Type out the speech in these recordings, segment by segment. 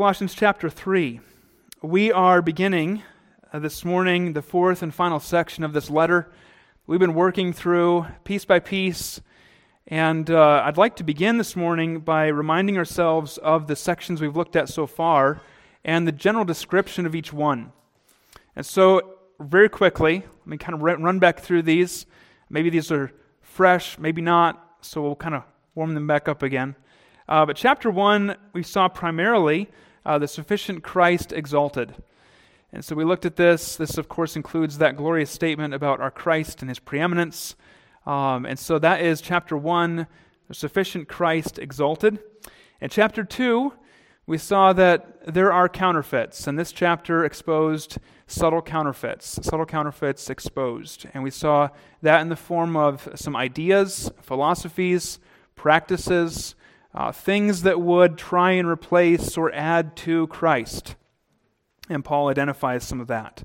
Colossians chapter 3. We are beginning uh, this morning the fourth and final section of this letter. We've been working through piece by piece, and uh, I'd like to begin this morning by reminding ourselves of the sections we've looked at so far and the general description of each one. And so, very quickly, let me kind of run back through these. Maybe these are fresh, maybe not, so we'll kind of warm them back up again. Uh, but chapter 1, we saw primarily uh, the sufficient Christ exalted. And so we looked at this. This, of course, includes that glorious statement about our Christ and his preeminence. Um, and so that is chapter 1, the sufficient Christ exalted. In chapter 2, we saw that there are counterfeits, and this chapter exposed subtle counterfeits, subtle counterfeits exposed. And we saw that in the form of some ideas, philosophies, practices, uh, things that would try and replace or add to Christ. And Paul identifies some of that.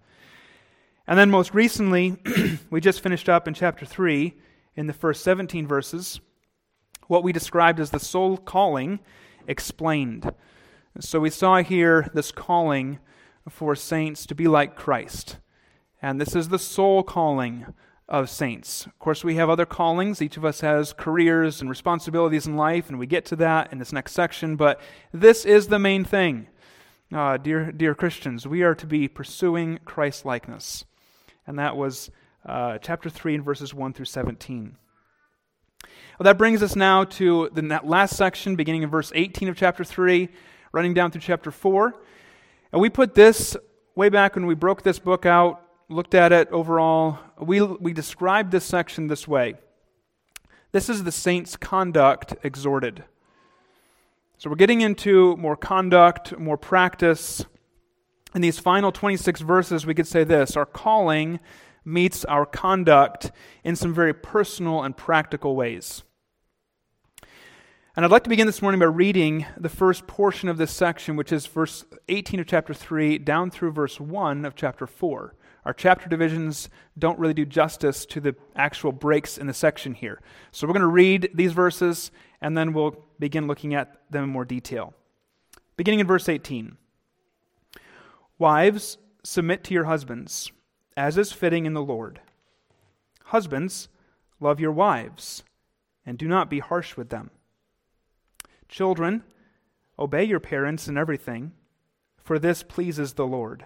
And then most recently, we just finished up in chapter 3, in the first 17 verses, what we described as the soul calling explained. So we saw here this calling for saints to be like Christ. And this is the soul calling of saints. Of course, we have other callings. Each of us has careers and responsibilities in life, and we get to that in this next section. But this is the main thing, uh, dear, dear Christians. We are to be pursuing Christ likeness. And that was uh, chapter 3 and verses 1 through 17. Well, that brings us now to the last section, beginning in verse 18 of chapter 3, running down through chapter 4. And we put this way back when we broke this book out looked at it overall, we, we described this section this way this is the saints' conduct exhorted. So we're getting into more conduct, more practice. In these final 26 verses, we could say this Our calling meets our conduct in some very personal and practical ways. And I'd like to begin this morning by reading the first portion of this section, which is verse 18 of chapter 3 down through verse 1 of chapter 4. Our chapter divisions don't really do justice to the actual breaks in the section here. So we're going to read these verses and then we'll begin looking at them in more detail. Beginning in verse 18 Wives, submit to your husbands, as is fitting in the Lord. Husbands, love your wives, and do not be harsh with them. Children, obey your parents in everything, for this pleases the Lord.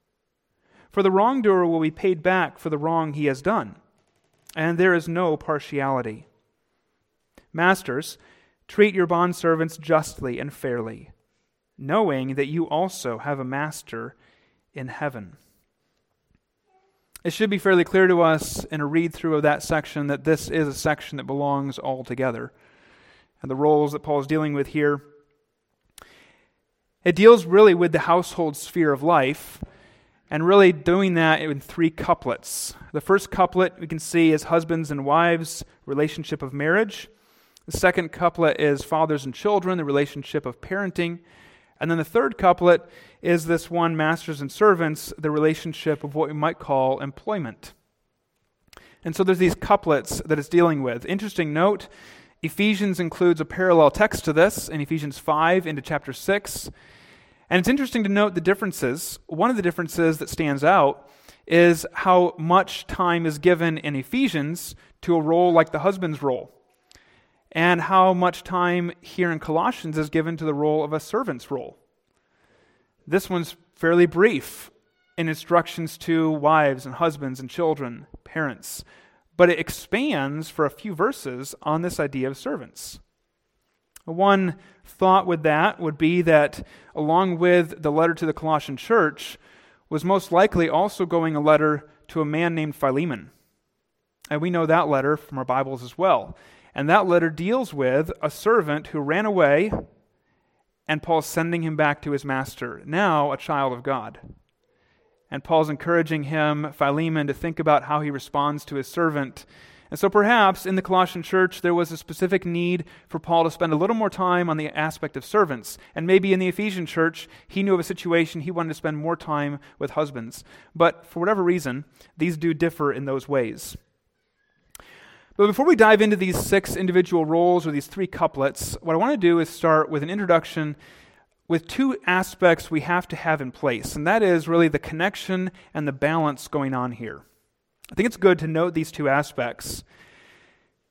For the wrongdoer will be paid back for the wrong he has done, and there is no partiality. Masters, treat your bondservants justly and fairly, knowing that you also have a master in heaven. It should be fairly clear to us in a read through of that section that this is a section that belongs all together. And the roles that Paul is dealing with here. It deals really with the household sphere of life, and really doing that in three couplets. The first couplet we can see is husbands and wives, relationship of marriage. The second couplet is fathers and children, the relationship of parenting. And then the third couplet is this one, masters and servants, the relationship of what we might call employment. And so there's these couplets that it's dealing with. Interesting note Ephesians includes a parallel text to this in Ephesians 5 into chapter 6. And it's interesting to note the differences. One of the differences that stands out is how much time is given in Ephesians to a role like the husband's role, and how much time here in Colossians is given to the role of a servant's role. This one's fairly brief in instructions to wives and husbands and children, parents, but it expands for a few verses on this idea of servants. One thought with that would be that, along with the letter to the Colossian church, was most likely also going a letter to a man named Philemon. And we know that letter from our Bibles as well. And that letter deals with a servant who ran away and Paul's sending him back to his master, now a child of God. And Paul's encouraging him, Philemon, to think about how he responds to his servant. And so perhaps in the Colossian church there was a specific need for Paul to spend a little more time on the aspect of servants. And maybe in the Ephesian church he knew of a situation he wanted to spend more time with husbands. But for whatever reason, these do differ in those ways. But before we dive into these six individual roles or these three couplets, what I want to do is start with an introduction with two aspects we have to have in place, and that is really the connection and the balance going on here. I think it's good to note these two aspects.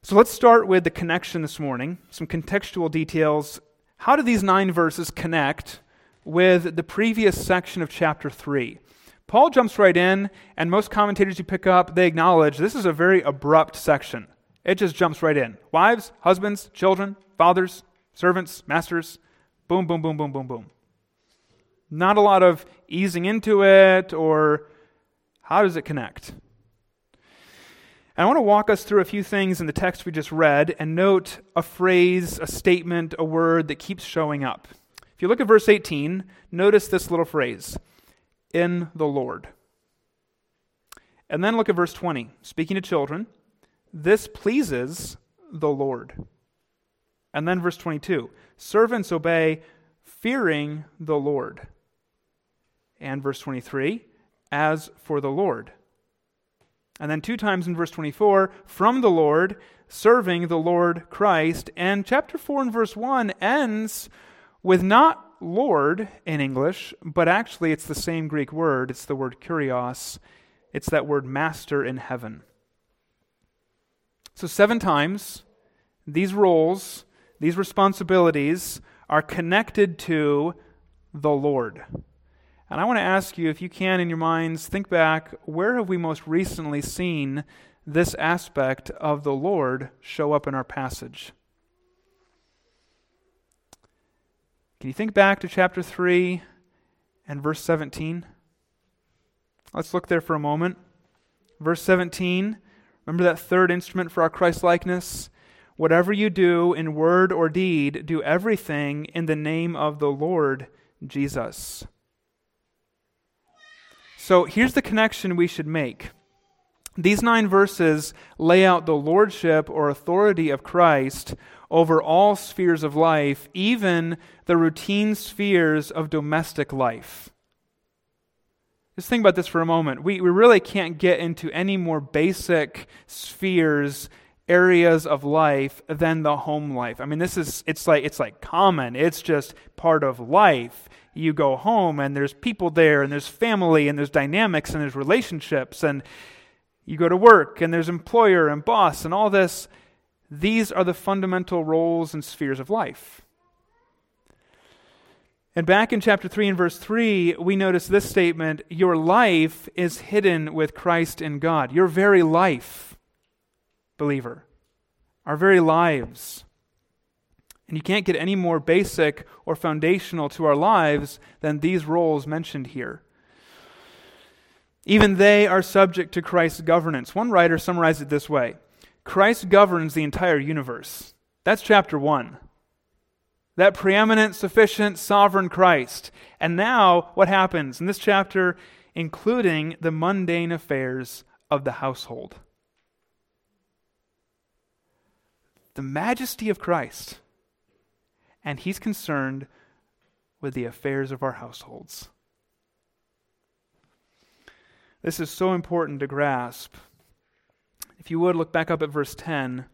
So let's start with the connection this morning, some contextual details. How do these nine verses connect with the previous section of chapter 3? Paul jumps right in, and most commentators you pick up, they acknowledge this is a very abrupt section. It just jumps right in. Wives, husbands, children, fathers, servants, masters. Boom, boom, boom, boom, boom, boom. Not a lot of easing into it or how does it connect? And I want to walk us through a few things in the text we just read and note a phrase, a statement, a word that keeps showing up. If you look at verse 18, notice this little phrase in the Lord. And then look at verse 20. Speaking to children, this pleases the Lord. And then verse 22 servants obey, fearing the Lord. And verse 23 as for the Lord. And then two times in verse 24 from the Lord, serving the Lord Christ. And chapter 4 and verse 1 ends with not Lord in English, but actually it's the same Greek word. It's the word kurios. It's that word master in heaven. So, seven times, these roles, these responsibilities are connected to the Lord. And I want to ask you, if you can in your minds, think back where have we most recently seen this aspect of the Lord show up in our passage? Can you think back to chapter 3 and verse 17? Let's look there for a moment. Verse 17 Remember that third instrument for our Christ likeness? Whatever you do in word or deed, do everything in the name of the Lord Jesus. So here's the connection we should make. These nine verses lay out the lordship or authority of Christ over all spheres of life, even the routine spheres of domestic life. Just think about this for a moment. We, we really can't get into any more basic spheres, areas of life than the home life. I mean, this is it's like it's like common. It's just part of life. You go home and there's people there and there's family and there's dynamics and there's relationships and you go to work and there's employer and boss and all this. These are the fundamental roles and spheres of life. And back in chapter 3 and verse 3, we notice this statement Your life is hidden with Christ in God. Your very life, believer, our very lives. And you can't get any more basic or foundational to our lives than these roles mentioned here. Even they are subject to Christ's governance. One writer summarized it this way Christ governs the entire universe. That's chapter 1 that preeminent, sufficient, sovereign Christ. And now, what happens in this chapter, including the mundane affairs of the household? The majesty of Christ. And he's concerned with the affairs of our households. This is so important to grasp. If you would look back up at verse 10,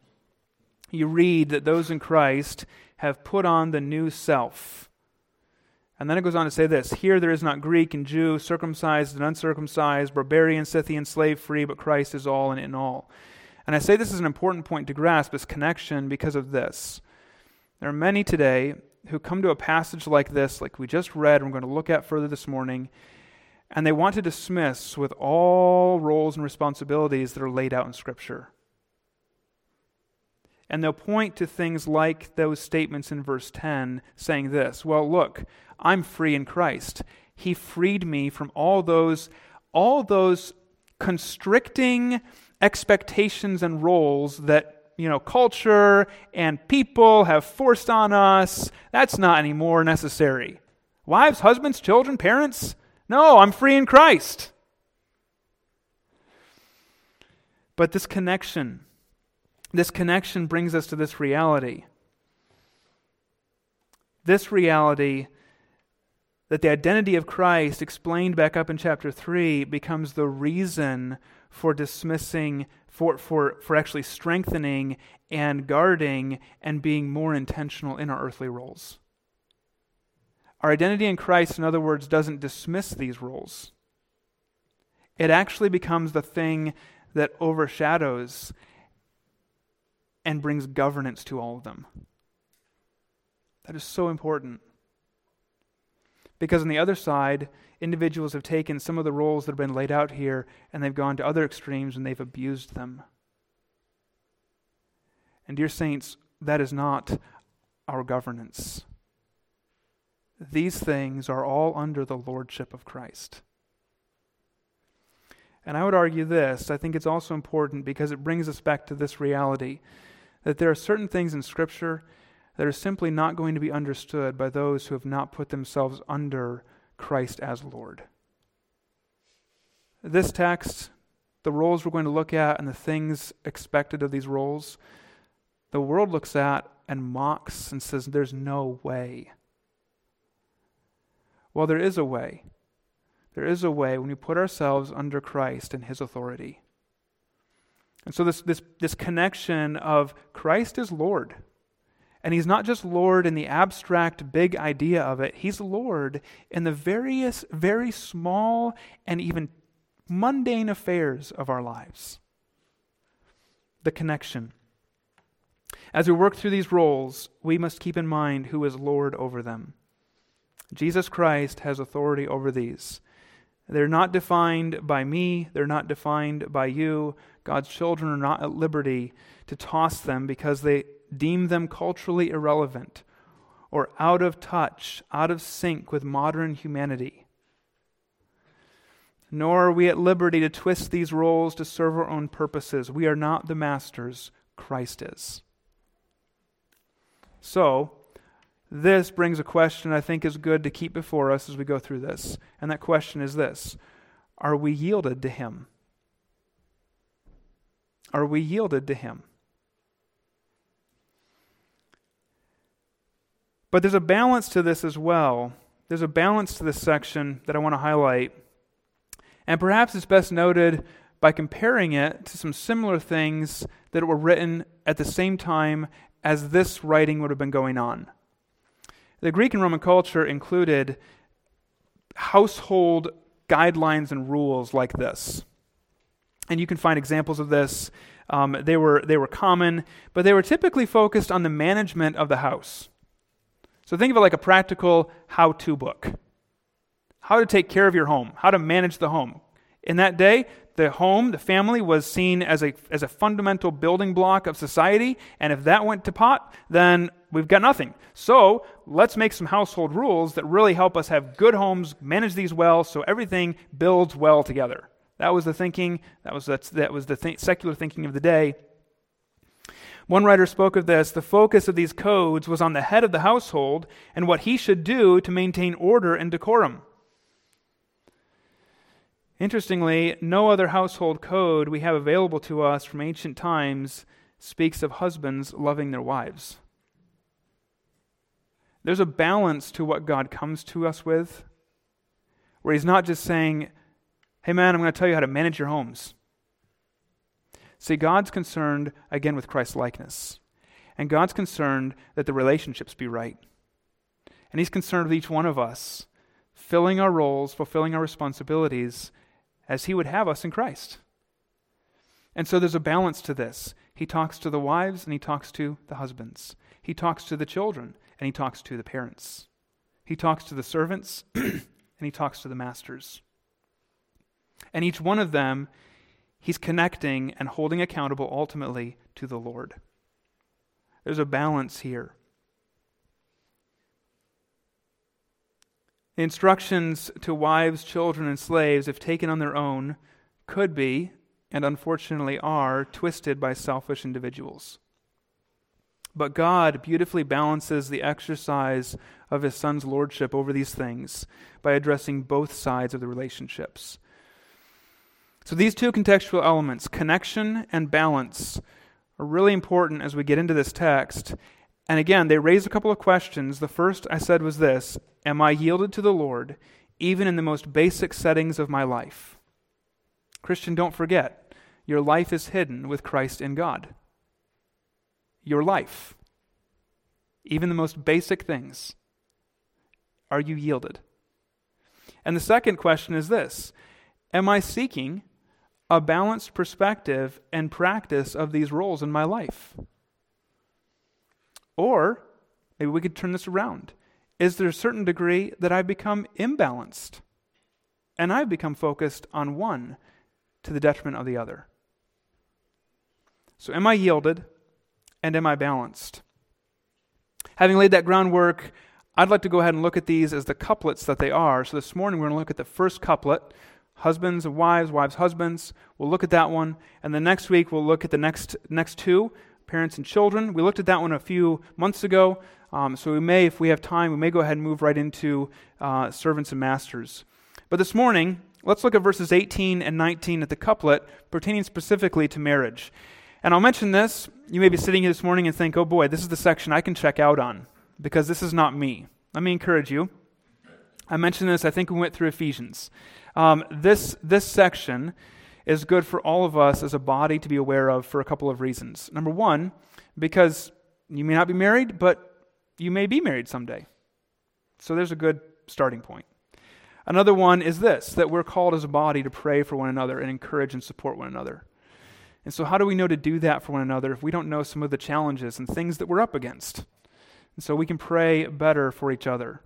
you read that those in Christ have put on the new self. And then it goes on to say this Here there is not Greek and Jew, circumcised and uncircumcised, barbarian, Scythian, slave free, but Christ is all and in all. And I say this is an important point to grasp, this connection, because of this. There are many today who come to a passage like this, like we just read, and we're going to look at further this morning, and they want to dismiss with all roles and responsibilities that are laid out in Scripture. And they'll point to things like those statements in verse 10 saying this Well, look, I'm free in Christ. He freed me from all those, all those constricting expectations and roles that you know, culture and people have forced on us, that's not anymore necessary. Wives, husbands, children, parents? No, I'm free in Christ. But this connection, this connection brings us to this reality. This reality that the identity of Christ, explained back up in chapter 3, becomes the reason for dismissing, for, for, for actually strengthening and guarding and being more intentional in our earthly roles. Our identity in Christ, in other words, doesn't dismiss these roles. It actually becomes the thing that overshadows and brings governance to all of them. That is so important. Because on the other side, individuals have taken some of the roles that have been laid out here and they've gone to other extremes and they've abused them. And, dear saints, that is not our governance. These things are all under the lordship of Christ. And I would argue this I think it's also important because it brings us back to this reality that there are certain things in Scripture that are simply not going to be understood by those who have not put themselves under Christ as Lord. This text, the roles we're going to look at, and the things expected of these roles, the world looks at and mocks and says, There's no way. Well, there is a way. There is a way when we put ourselves under Christ and His authority. And so, this, this, this connection of Christ is Lord. And He's not just Lord in the abstract, big idea of it, He's Lord in the various, very small, and even mundane affairs of our lives. The connection. As we work through these roles, we must keep in mind who is Lord over them. Jesus Christ has authority over these. They're not defined by me, they're not defined by you. God's children are not at liberty to toss them because they deem them culturally irrelevant or out of touch, out of sync with modern humanity. Nor are we at liberty to twist these roles to serve our own purposes. We are not the masters, Christ is. So, this brings a question I think is good to keep before us as we go through this. And that question is this Are we yielded to Him? Are we yielded to Him? But there's a balance to this as well. There's a balance to this section that I want to highlight. And perhaps it's best noted by comparing it to some similar things that were written at the same time as this writing would have been going on. The Greek and Roman culture included household guidelines and rules like this. And you can find examples of this. Um, they, were, they were common, but they were typically focused on the management of the house. So think of it like a practical how to book how to take care of your home, how to manage the home. In that day, the home, the family, was seen as a, as a fundamental building block of society, and if that went to pot, then we've got nothing. So let's make some household rules that really help us have good homes, manage these well, so everything builds well together. That was the thinking. That was, that's, that was the th- secular thinking of the day. One writer spoke of this the focus of these codes was on the head of the household and what he should do to maintain order and decorum. Interestingly, no other household code we have available to us from ancient times speaks of husbands loving their wives. There's a balance to what God comes to us with, where He's not just saying, hey man, I'm going to tell you how to manage your homes. See, God's concerned, again, with Christ's likeness. And God's concerned that the relationships be right. And He's concerned with each one of us, filling our roles, fulfilling our responsibilities, as he would have us in Christ. And so there's a balance to this. He talks to the wives and he talks to the husbands. He talks to the children and he talks to the parents. He talks to the servants and he talks to the masters. And each one of them, he's connecting and holding accountable ultimately to the Lord. There's a balance here. The instructions to wives, children, and slaves, if taken on their own, could be, and unfortunately are, twisted by selfish individuals. But God beautifully balances the exercise of his son's lordship over these things by addressing both sides of the relationships. So these two contextual elements, connection and balance, are really important as we get into this text. And again, they raise a couple of questions. The first I said was this Am I yielded to the Lord even in the most basic settings of my life? Christian, don't forget, your life is hidden with Christ in God. Your life, even the most basic things, are you yielded? And the second question is this Am I seeking a balanced perspective and practice of these roles in my life? Or maybe we could turn this around. Is there a certain degree that I've become imbalanced and I've become focused on one to the detriment of the other? So, am I yielded and am I balanced? Having laid that groundwork, I'd like to go ahead and look at these as the couplets that they are. So, this morning we're going to look at the first couplet husbands and wives, wives, husbands. We'll look at that one. And the next week we'll look at the next, next two parents and children. We looked at that one a few months ago. Um, so we may, if we have time, we may go ahead and move right into uh, servants and masters. But this morning, let's look at verses 18 and 19 at the couplet pertaining specifically to marriage. And I'll mention this. You may be sitting here this morning and think, oh boy, this is the section I can check out on because this is not me. Let me encourage you. I mentioned this, I think we went through Ephesians. Um, this, this section is good for all of us as a body to be aware of for a couple of reasons. Number one, because you may not be married, but you may be married someday. So there's a good starting point. Another one is this that we're called as a body to pray for one another and encourage and support one another. And so, how do we know to do that for one another if we don't know some of the challenges and things that we're up against? And so, we can pray better for each other.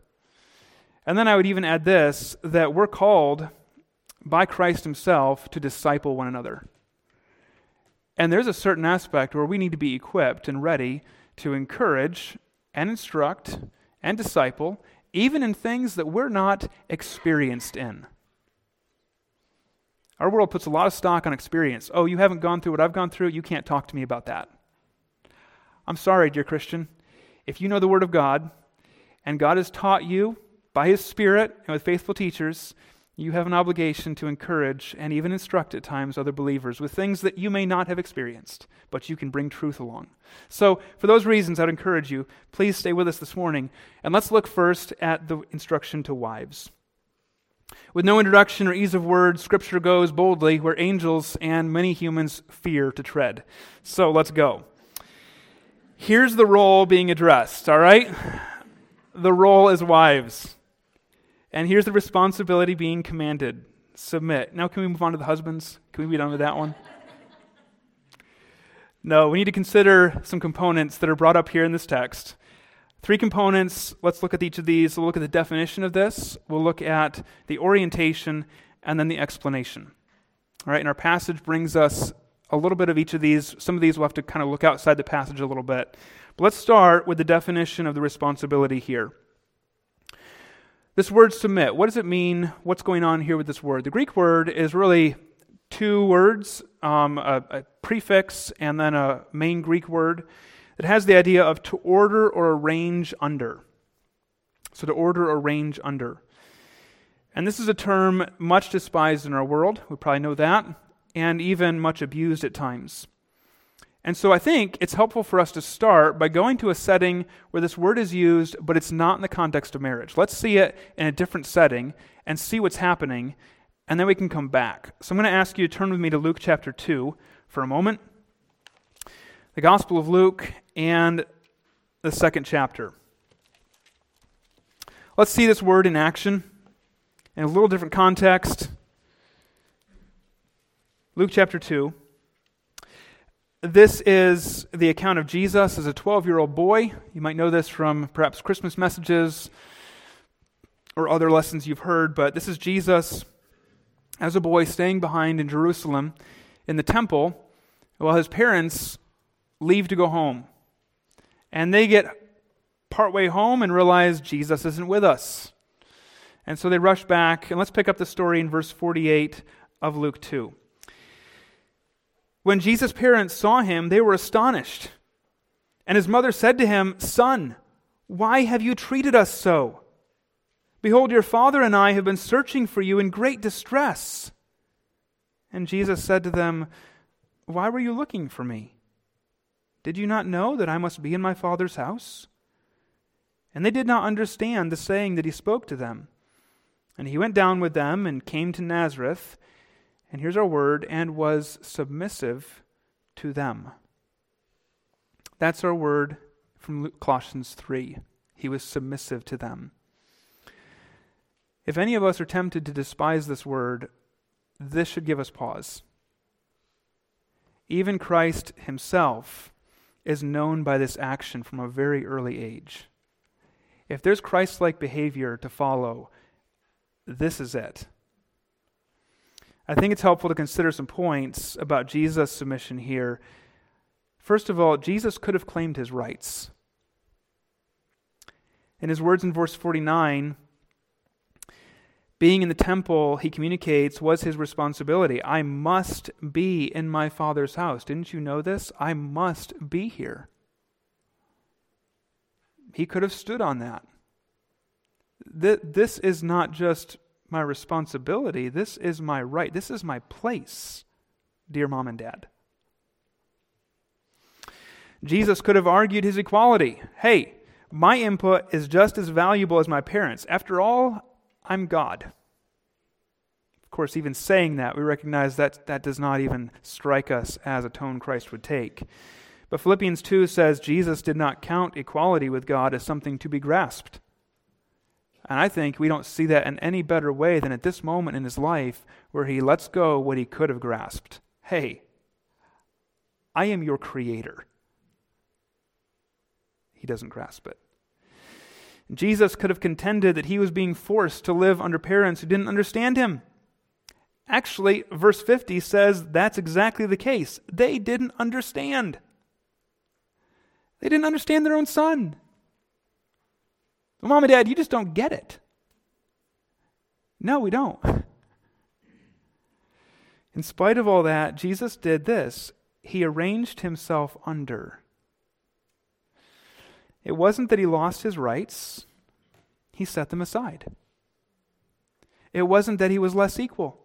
And then I would even add this that we're called by Christ Himself to disciple one another. And there's a certain aspect where we need to be equipped and ready to encourage and instruct and disciple, even in things that we're not experienced in. Our world puts a lot of stock on experience. Oh, you haven't gone through what I've gone through, you can't talk to me about that. I'm sorry, dear Christian. If you know the Word of God, and God has taught you by His Spirit and with faithful teachers, you have an obligation to encourage and even instruct at times other believers with things that you may not have experienced, but you can bring truth along. So, for those reasons, I'd encourage you, please stay with us this morning, and let's look first at the instruction to wives. With no introduction or ease of words, Scripture goes boldly where angels and many humans fear to tread. So, let's go. Here's the role being addressed, all right? The role as wives. And here's the responsibility being commanded submit. Now, can we move on to the husbands? Can we be done with that one? No, we need to consider some components that are brought up here in this text. Three components. Let's look at each of these. We'll look at the definition of this, we'll look at the orientation, and then the explanation. All right, and our passage brings us a little bit of each of these. Some of these we'll have to kind of look outside the passage a little bit. But let's start with the definition of the responsibility here. This word submit, what does it mean? What's going on here with this word? The Greek word is really two words um, a, a prefix and then a main Greek word that has the idea of to order or arrange under. So, to order or arrange under. And this is a term much despised in our world. We probably know that, and even much abused at times. And so I think it's helpful for us to start by going to a setting where this word is used, but it's not in the context of marriage. Let's see it in a different setting and see what's happening, and then we can come back. So I'm going to ask you to turn with me to Luke chapter 2 for a moment. The Gospel of Luke and the second chapter. Let's see this word in action in a little different context. Luke chapter 2. This is the account of Jesus as a 12 year old boy. You might know this from perhaps Christmas messages or other lessons you've heard, but this is Jesus as a boy staying behind in Jerusalem in the temple while his parents leave to go home. And they get partway home and realize Jesus isn't with us. And so they rush back. And let's pick up the story in verse 48 of Luke 2. When Jesus' parents saw him, they were astonished. And his mother said to him, Son, why have you treated us so? Behold, your father and I have been searching for you in great distress. And Jesus said to them, Why were you looking for me? Did you not know that I must be in my Father's house? And they did not understand the saying that he spoke to them. And he went down with them and came to Nazareth, and here's our word, and was submissive to them. That's our word from Colossians 3. He was submissive to them. If any of us are tempted to despise this word, this should give us pause. Even Christ himself is known by this action from a very early age. If there's Christ like behavior to follow, this is it. I think it's helpful to consider some points about Jesus' submission here. First of all, Jesus could have claimed his rights. In his words in verse 49, being in the temple, he communicates, was his responsibility. I must be in my Father's house. Didn't you know this? I must be here. He could have stood on that. This is not just my responsibility, this is my right, this is my place, dear mom and dad. Jesus could have argued his equality. Hey, my input is just as valuable as my parents. After all, I'm God. Of course, even saying that, we recognize that that does not even strike us as a tone Christ would take. But Philippians 2 says Jesus did not count equality with God as something to be grasped. And I think we don't see that in any better way than at this moment in his life where he lets go what he could have grasped. Hey, I am your creator. He doesn't grasp it. Jesus could have contended that he was being forced to live under parents who didn't understand him. Actually, verse 50 says that's exactly the case. They didn't understand. They didn't understand their own son. Mom and dad, you just don't get it. No, we don't. In spite of all that, Jesus did this. He arranged himself under. It wasn't that he lost his rights, he set them aside. It wasn't that he was less equal,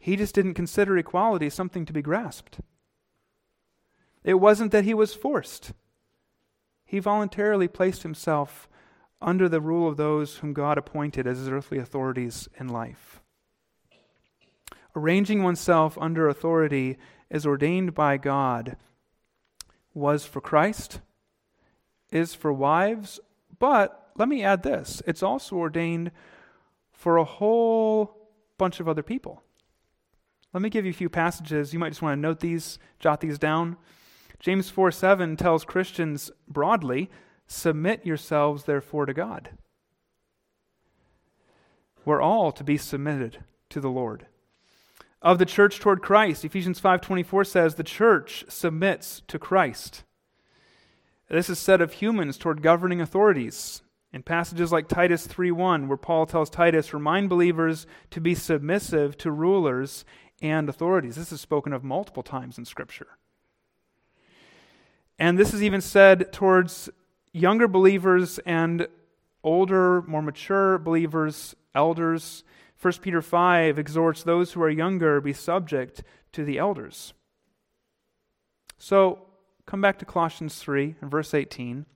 he just didn't consider equality something to be grasped. It wasn't that he was forced, he voluntarily placed himself under the rule of those whom God appointed as his earthly authorities in life. Arranging oneself under authority as ordained by God was for Christ is for wives, but let me add this it's also ordained for a whole bunch of other people. Let me give you a few passages. You might just want to note these, jot these down. James 4 7 tells Christians broadly, Submit yourselves therefore to God. We're all to be submitted to the Lord. Of the church toward Christ, Ephesians 5:24 says the church submits to Christ. This is said of humans toward governing authorities. In passages like Titus 3:1, where Paul tells Titus, remind believers to be submissive to rulers and authorities. This is spoken of multiple times in Scripture. And this is even said towards younger believers and older, more mature believers, elders. 1 Peter 5 exhorts those who are younger be subject to the elders. So, come back to Colossians 3 and verse 18.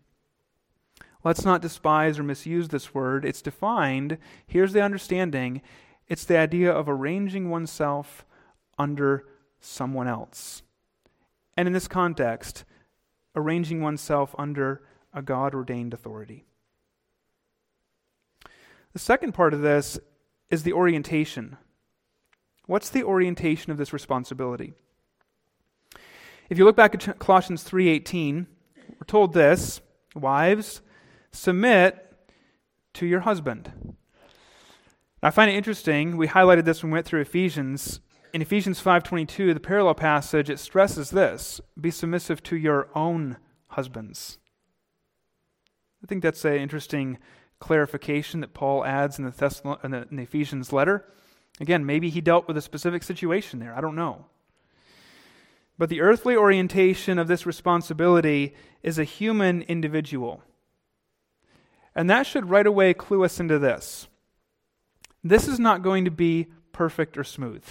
Let's not despise or misuse this word. It's defined, here's the understanding it's the idea of arranging oneself under someone else. And in this context, arranging oneself under a God ordained authority. The second part of this is the orientation. What's the orientation of this responsibility? If you look back at Colossians 3:18, we're told this, wives, submit to your husband. I find it interesting, we highlighted this when we went through Ephesians. In Ephesians 5:22, the parallel passage, it stresses this, be submissive to your own husbands. I think that's an interesting clarification that Paul adds in the, Thessalon- in the, in the Ephesians letter. Again, maybe he dealt with a specific situation there. I don't know. But the earthly orientation of this responsibility is a human individual. And that should right away clue us into this. This is not going to be perfect or smooth.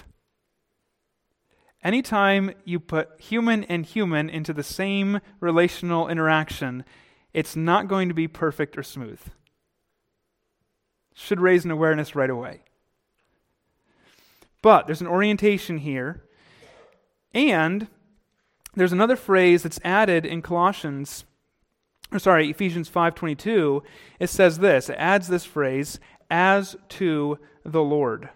Anytime you put human and human into the same relational interaction, it's not going to be perfect or smooth. Should raise an awareness right away. But there's an orientation here, and there's another phrase that's added in Colossians or sorry, Ephesians 5:22, it says this, it adds this phrase as to the Lord.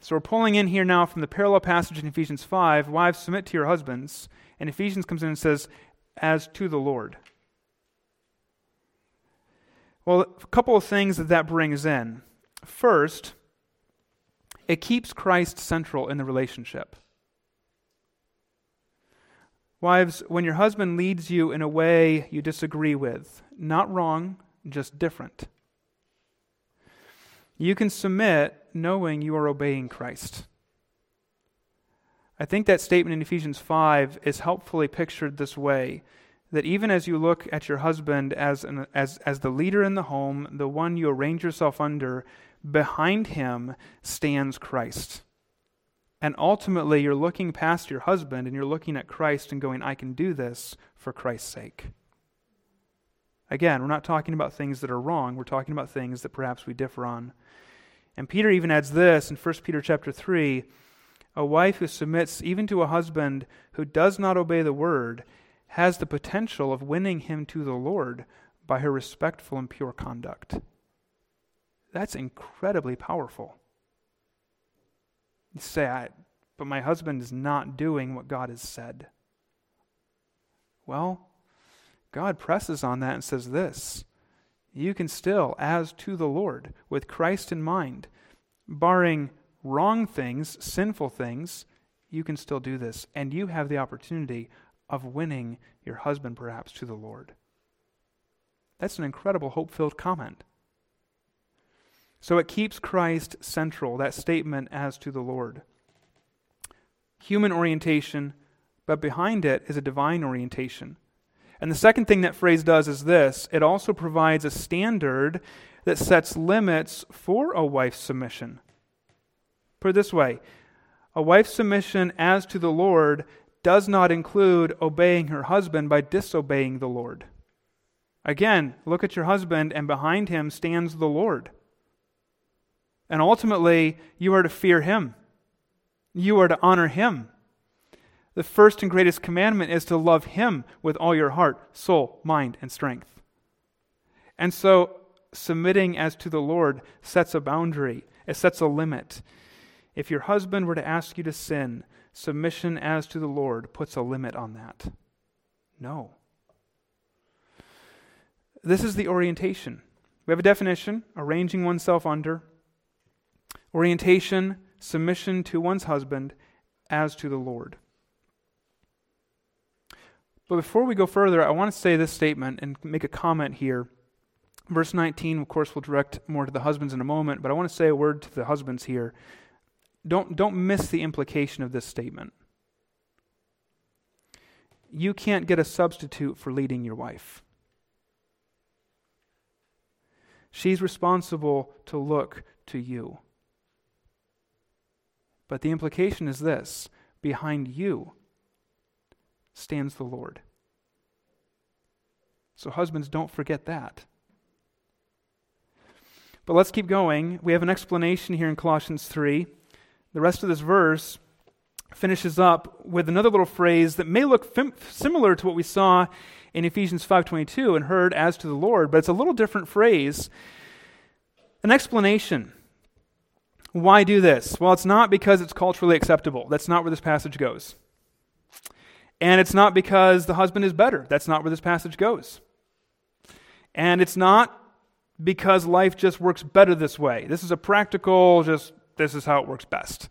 So we're pulling in here now from the parallel passage in Ephesians 5, wives submit to your husbands, and Ephesians comes in and says as to the Lord. Well, a couple of things that that brings in. First, it keeps Christ central in the relationship. Wives, when your husband leads you in a way you disagree with, not wrong, just different, you can submit knowing you are obeying Christ. I think that statement in Ephesians 5 is helpfully pictured this way that even as you look at your husband as, an, as, as the leader in the home, the one you arrange yourself under, behind him stands Christ. And ultimately, you're looking past your husband and you're looking at Christ and going, I can do this for Christ's sake. Again, we're not talking about things that are wrong. We're talking about things that perhaps we differ on. And Peter even adds this in 1 Peter chapter 3 a wife who submits even to a husband who does not obey the word has the potential of winning him to the Lord by her respectful and pure conduct. That's incredibly powerful. You say, but my husband is not doing what God has said. Well, God presses on that and says this You can still, as to the Lord, with Christ in mind, barring wrong things, sinful things, you can still do this. And you have the opportunity of winning your husband, perhaps, to the Lord. That's an incredible hope filled comment. So it keeps Christ central, that statement as to the Lord. Human orientation, but behind it is a divine orientation. And the second thing that phrase does is this it also provides a standard that sets limits for a wife's submission. Put it this way a wife's submission as to the Lord does not include obeying her husband by disobeying the Lord. Again, look at your husband, and behind him stands the Lord. And ultimately, you are to fear him. You are to honor him. The first and greatest commandment is to love him with all your heart, soul, mind, and strength. And so, submitting as to the Lord sets a boundary, it sets a limit. If your husband were to ask you to sin, submission as to the Lord puts a limit on that. No. This is the orientation. We have a definition arranging oneself under, orientation, submission to one's husband as to the Lord. But before we go further, I want to say this statement and make a comment here. Verse 19, of course, we'll direct more to the husbands in a moment, but I want to say a word to the husbands here. Don't, don't miss the implication of this statement. You can't get a substitute for leading your wife. She's responsible to look to you. But the implication is this behind you stands the Lord. So, husbands, don't forget that. But let's keep going. We have an explanation here in Colossians 3. The rest of this verse finishes up with another little phrase that may look fim- similar to what we saw in Ephesians 5:22 and heard as to the Lord, but it's a little different phrase. An explanation. Why do this? Well, it's not because it's culturally acceptable. That's not where this passage goes. And it's not because the husband is better. That's not where this passage goes. And it's not because life just works better this way. This is a practical, just this is how it works best.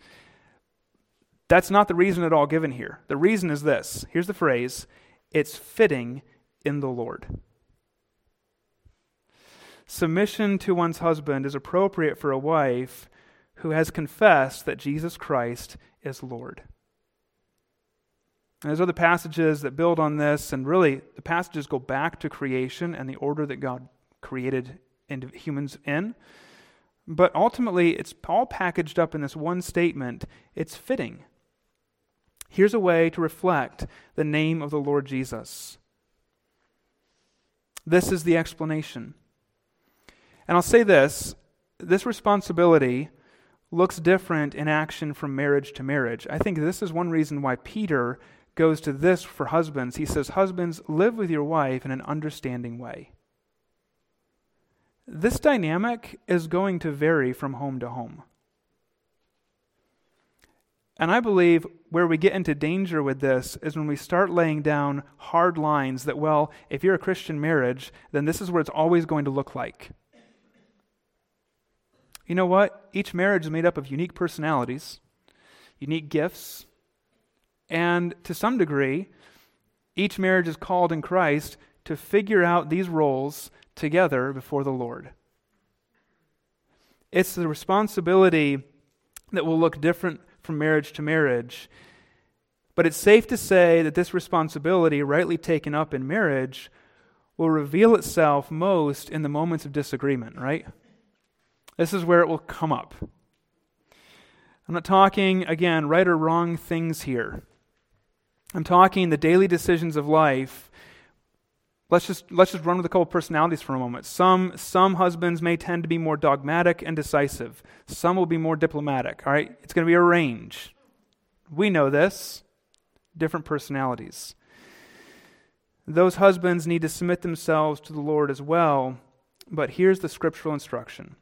That's not the reason at all given here. The reason is this here's the phrase it's fitting in the Lord. Submission to one's husband is appropriate for a wife who has confessed that Jesus Christ is Lord. And there's other passages that build on this, and really the passages go back to creation and the order that God created humans in. But ultimately, it's all packaged up in this one statement. It's fitting. Here's a way to reflect the name of the Lord Jesus. This is the explanation. And I'll say this this responsibility looks different in action from marriage to marriage. I think this is one reason why Peter goes to this for husbands. He says, Husbands, live with your wife in an understanding way. This dynamic is going to vary from home to home. And I believe where we get into danger with this is when we start laying down hard lines that, well, if you're a Christian marriage, then this is what it's always going to look like. You know what? Each marriage is made up of unique personalities, unique gifts, and to some degree, each marriage is called in Christ to figure out these roles together before the Lord. It's the responsibility that will look different from marriage to marriage. But it's safe to say that this responsibility, rightly taken up in marriage, will reveal itself most in the moments of disagreement, right? This is where it will come up. I'm not talking, again, right or wrong things here. I'm talking the daily decisions of life. Let's just, let's just run with a couple personalities for a moment. Some, some husbands may tend to be more dogmatic and decisive. Some will be more diplomatic. All right? It's going to be a range. We know this. Different personalities. Those husbands need to submit themselves to the Lord as well. But here's the scriptural instruction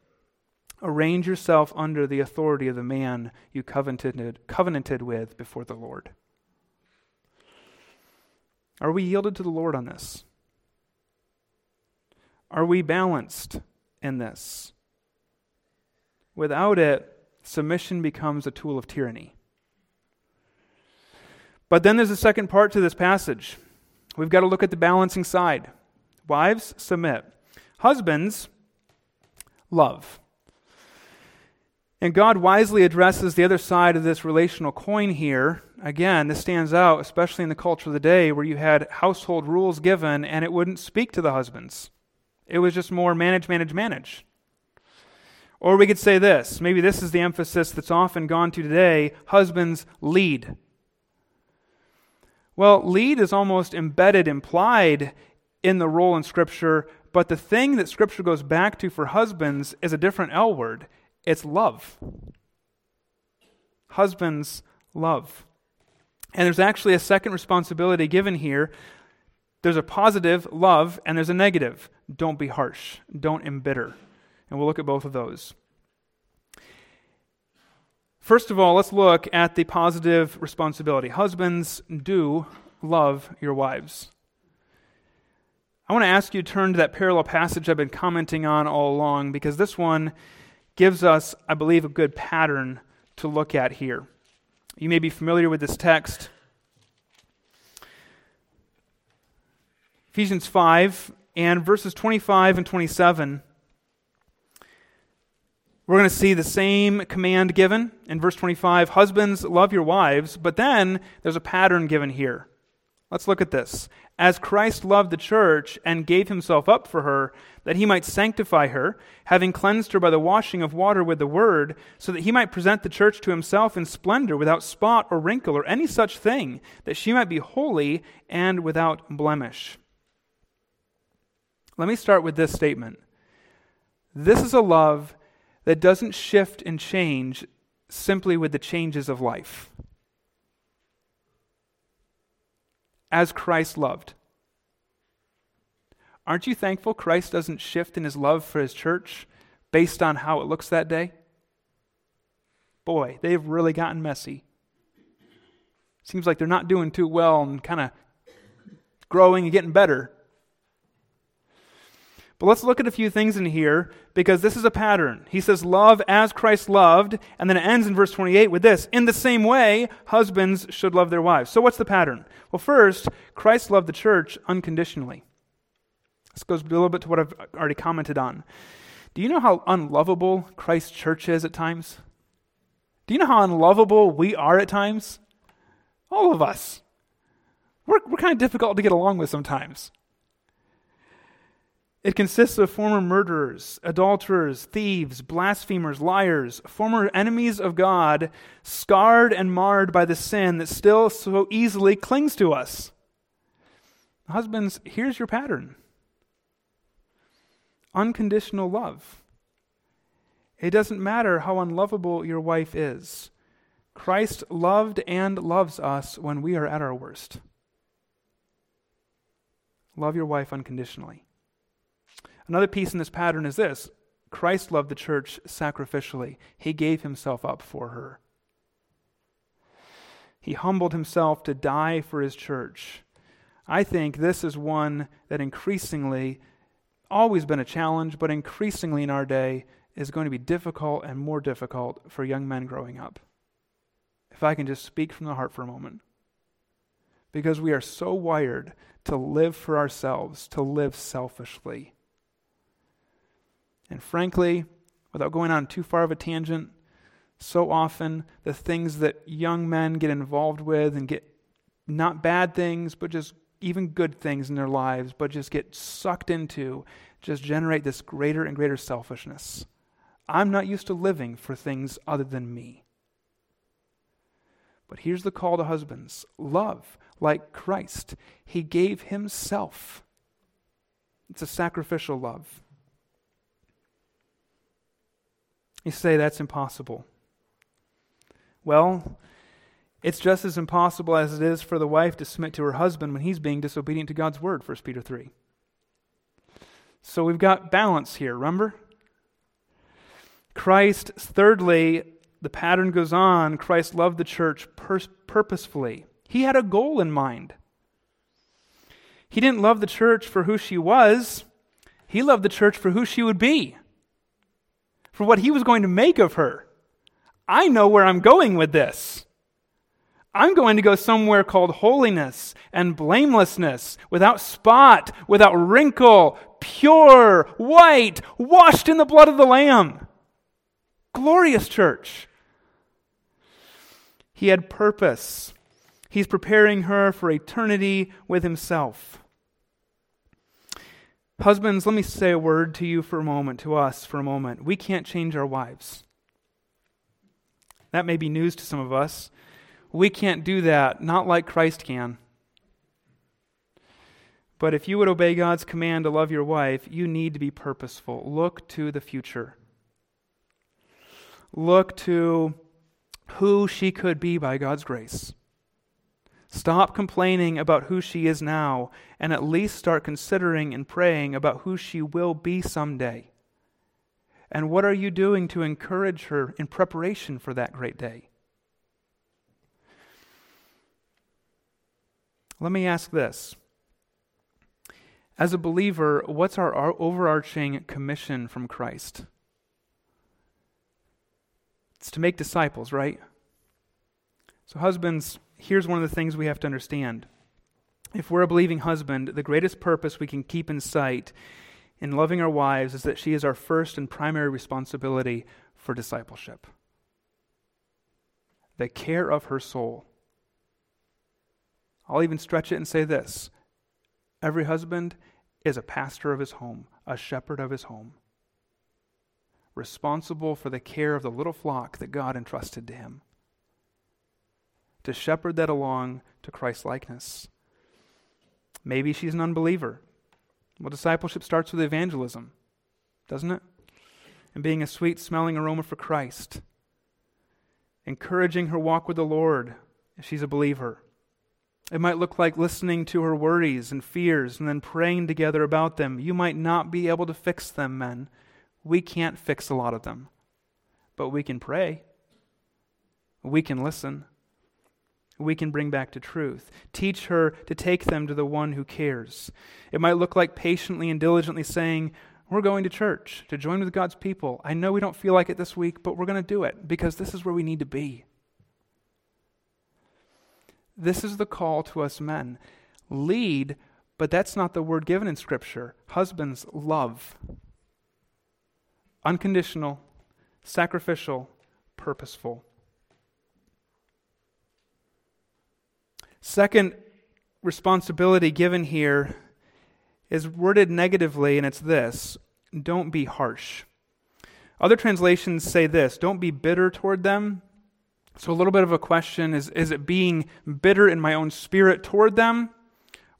Arrange yourself under the authority of the man you covenanted, covenanted with before the Lord. Are we yielded to the Lord on this? Are we balanced in this? Without it, submission becomes a tool of tyranny. But then there's a second part to this passage. We've got to look at the balancing side. Wives, submit. Husbands, love. And God wisely addresses the other side of this relational coin here. Again, this stands out, especially in the culture of the day where you had household rules given and it wouldn't speak to the husbands. It was just more manage, manage, manage. Or we could say this maybe this is the emphasis that's often gone to today husbands lead. Well, lead is almost embedded, implied in the role in Scripture, but the thing that Scripture goes back to for husbands is a different L word. It's love. Husbands love. And there's actually a second responsibility given here. There's a positive, love, and there's a negative, don't be harsh, don't embitter. And we'll look at both of those. First of all, let's look at the positive responsibility. Husbands, do love your wives. I want to ask you to turn to that parallel passage I've been commenting on all along because this one gives us, I believe, a good pattern to look at here. You may be familiar with this text. Ephesians 5 and verses 25 and 27. We're going to see the same command given in verse 25 Husbands, love your wives, but then there's a pattern given here. Let's look at this. As Christ loved the church and gave himself up for her, that he might sanctify her, having cleansed her by the washing of water with the word, so that he might present the church to himself in splendor, without spot or wrinkle or any such thing, that she might be holy and without blemish. Let me start with this statement. This is a love that doesn't shift and change simply with the changes of life. as Christ loved. Aren't you thankful Christ doesn't shift in his love for his church based on how it looks that day? Boy, they've really gotten messy. Seems like they're not doing too well and kind of growing and getting better. But let's look at a few things in here because this is a pattern. He says, Love as Christ loved, and then it ends in verse 28 with this In the same way, husbands should love their wives. So, what's the pattern? Well, first, Christ loved the church unconditionally. This goes a little bit to what I've already commented on. Do you know how unlovable Christ's church is at times? Do you know how unlovable we are at times? All of us. we're, we're kind of difficult to get along with sometimes. It consists of former murderers, adulterers, thieves, blasphemers, liars, former enemies of God, scarred and marred by the sin that still so easily clings to us. Husbands, here's your pattern unconditional love. It doesn't matter how unlovable your wife is. Christ loved and loves us when we are at our worst. Love your wife unconditionally. Another piece in this pattern is this Christ loved the church sacrificially, he gave himself up for her. He humbled himself to die for his church. I think this is one that increasingly, always been a challenge, but increasingly in our day, is going to be difficult and more difficult for young men growing up. If I can just speak from the heart for a moment. Because we are so wired to live for ourselves, to live selfishly. And frankly, without going on too far of a tangent, so often the things that young men get involved with and get not bad things, but just even good things in their lives, but just get sucked into, just generate this greater and greater selfishness. I'm not used to living for things other than me. But here's the call to husbands love like Christ. He gave himself. It's a sacrificial love. You say that's impossible. Well, it's just as impossible as it is for the wife to submit to her husband when he's being disobedient to God's word, 1 Peter 3. So we've got balance here, remember? Christ, thirdly, the pattern goes on. Christ loved the church pur- purposefully. He had a goal in mind. He didn't love the church for who she was, he loved the church for who she would be, for what he was going to make of her. I know where I'm going with this. I'm going to go somewhere called holiness and blamelessness, without spot, without wrinkle, pure, white, washed in the blood of the Lamb. Glorious church. He had purpose. He's preparing her for eternity with himself. Husbands, let me say a word to you for a moment, to us for a moment. We can't change our wives. That may be news to some of us. We can't do that, not like Christ can. But if you would obey God's command to love your wife, you need to be purposeful. Look to the future look to who she could be by God's grace. Stop complaining about who she is now and at least start considering and praying about who she will be someday. And what are you doing to encourage her in preparation for that great day? Let me ask this. As a believer, what's our overarching commission from Christ? It's to make disciples, right? So, husbands, here's one of the things we have to understand. If we're a believing husband, the greatest purpose we can keep in sight in loving our wives is that she is our first and primary responsibility for discipleship. The care of her soul. I'll even stretch it and say this every husband is a pastor of his home, a shepherd of his home responsible for the care of the little flock that God entrusted to him. To shepherd that along to Christ likeness. Maybe she's an unbeliever. Well, discipleship starts with evangelism, doesn't it? And being a sweet smelling aroma for Christ. Encouraging her walk with the Lord if she's a believer. It might look like listening to her worries and fears and then praying together about them. You might not be able to fix them, men. We can't fix a lot of them, but we can pray. We can listen. We can bring back to truth. Teach her to take them to the one who cares. It might look like patiently and diligently saying, We're going to church to join with God's people. I know we don't feel like it this week, but we're going to do it because this is where we need to be. This is the call to us men. Lead, but that's not the word given in Scripture. Husbands, love unconditional, sacrificial, purposeful. Second responsibility given here is worded negatively, and it's this don't be harsh. Other translations say this don't be bitter toward them. So, a little bit of a question is is it being bitter in my own spirit toward them?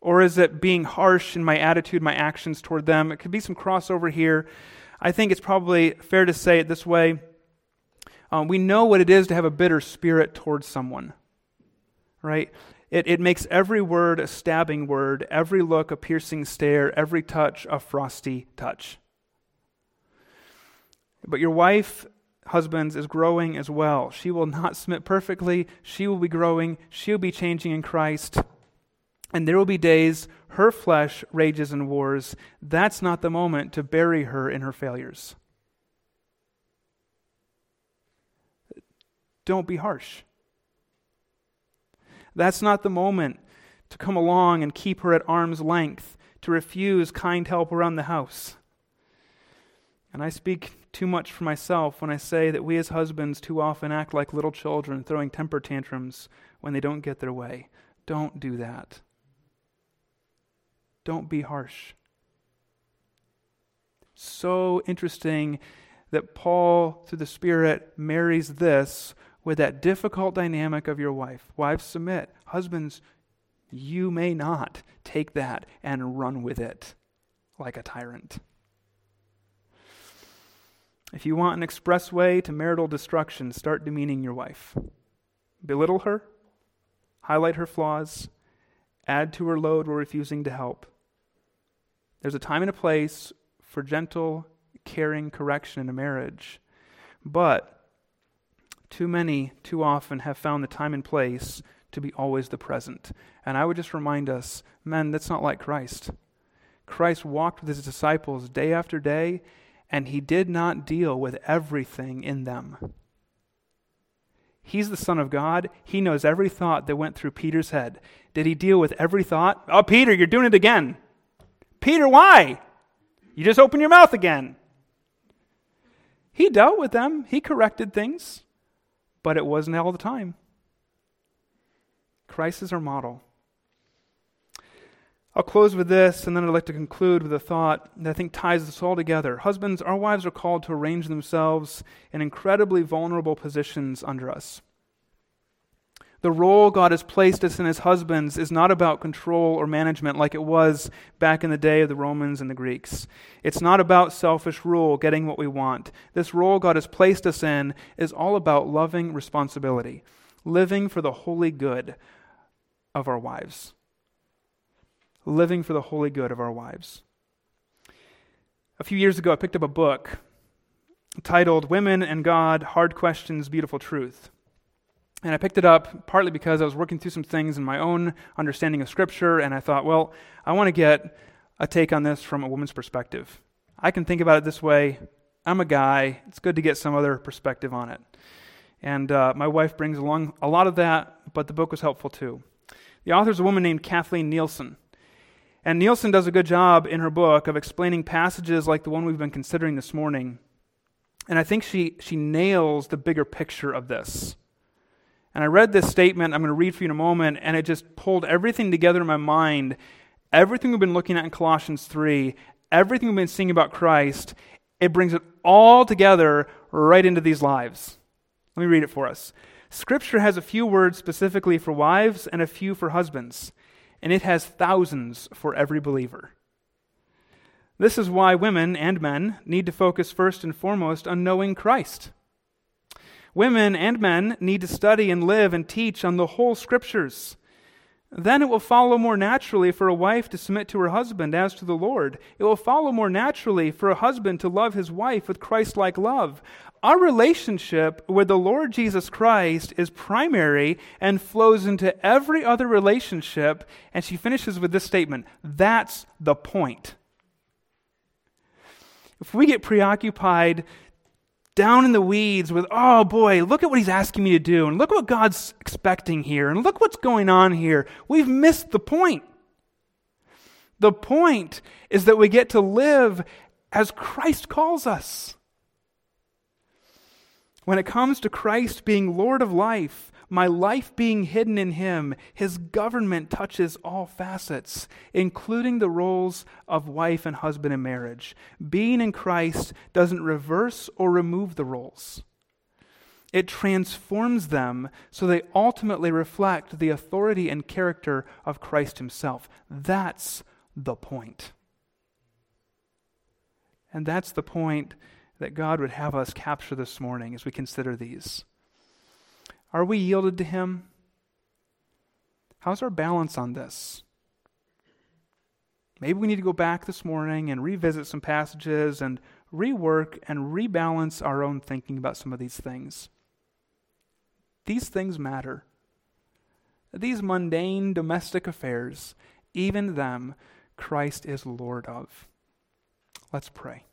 Or is it being harsh in my attitude, my actions toward them? It could be some crossover here. I think it's probably fair to say it this way um, we know what it is to have a bitter spirit towards someone, right? It, it makes every word a stabbing word, every look a piercing stare, every touch a frosty touch. But your wife, husbands, is growing as well. She will not submit perfectly. She will be growing. She will be changing in Christ. And there will be days her flesh rages and wars. That's not the moment to bury her in her failures. Don't be harsh. That's not the moment to come along and keep her at arm's length, to refuse kind help around the house. And I speak too much for myself when I say that we as husbands too often act like little children throwing temper tantrums when they don't get their way. Don't do that. Don't be harsh. So interesting that Paul, through the Spirit, marries this with that difficult dynamic of your wife. Wives, submit. Husbands, you may not take that and run with it like a tyrant. If you want an expressway to marital destruction, start demeaning your wife. Belittle her, highlight her flaws, add to her load while refusing to help. There's a time and a place for gentle, caring correction in a marriage. But too many, too often, have found the time and place to be always the present. And I would just remind us men, that's not like Christ. Christ walked with his disciples day after day, and he did not deal with everything in them. He's the Son of God. He knows every thought that went through Peter's head. Did he deal with every thought? Oh, Peter, you're doing it again. Peter, why? You just open your mouth again. He dealt with them, he corrected things, but it wasn't all the time. Christ is our model. I'll close with this, and then I'd like to conclude with a thought that I think ties this all together. Husbands, our wives are called to arrange themselves in incredibly vulnerable positions under us. The role God has placed us in as husbands is not about control or management like it was back in the day of the Romans and the Greeks. It's not about selfish rule, getting what we want. This role God has placed us in is all about loving responsibility, living for the holy good of our wives living for the holy good of our wives. A few years ago, I picked up a book titled Women and God Hard Questions, Beautiful Truth. And I picked it up partly because I was working through some things in my own understanding of Scripture, and I thought, well, I want to get a take on this from a woman's perspective. I can think about it this way I'm a guy, it's good to get some other perspective on it. And uh, my wife brings along a lot of that, but the book was helpful too. The author is a woman named Kathleen Nielsen. And Nielsen does a good job in her book of explaining passages like the one we've been considering this morning. And I think she, she nails the bigger picture of this. And I read this statement, I'm going to read for you in a moment, and it just pulled everything together in my mind. Everything we've been looking at in Colossians 3, everything we've been seeing about Christ, it brings it all together right into these lives. Let me read it for us. Scripture has a few words specifically for wives and a few for husbands and it has thousands for every believer. This is why women and men need to focus first and foremost on knowing Christ. Women and men need to study and live and teach on the whole scriptures. Then it will follow more naturally for a wife to submit to her husband as to the Lord. It will follow more naturally for a husband to love his wife with Christ like love. Our relationship with the Lord Jesus Christ is primary and flows into every other relationship. And she finishes with this statement that's the point. If we get preoccupied down in the weeds with, oh boy, look at what he's asking me to do, and look what God's expecting here, and look what's going on here. We've missed the point. The point is that we get to live as Christ calls us. When it comes to Christ being Lord of life, My life being hidden in Him, His government touches all facets, including the roles of wife and husband in marriage. Being in Christ doesn't reverse or remove the roles, it transforms them so they ultimately reflect the authority and character of Christ Himself. That's the point. And that's the point that God would have us capture this morning as we consider these. Are we yielded to Him? How's our balance on this? Maybe we need to go back this morning and revisit some passages and rework and rebalance our own thinking about some of these things. These things matter. These mundane domestic affairs, even them, Christ is Lord of. Let's pray.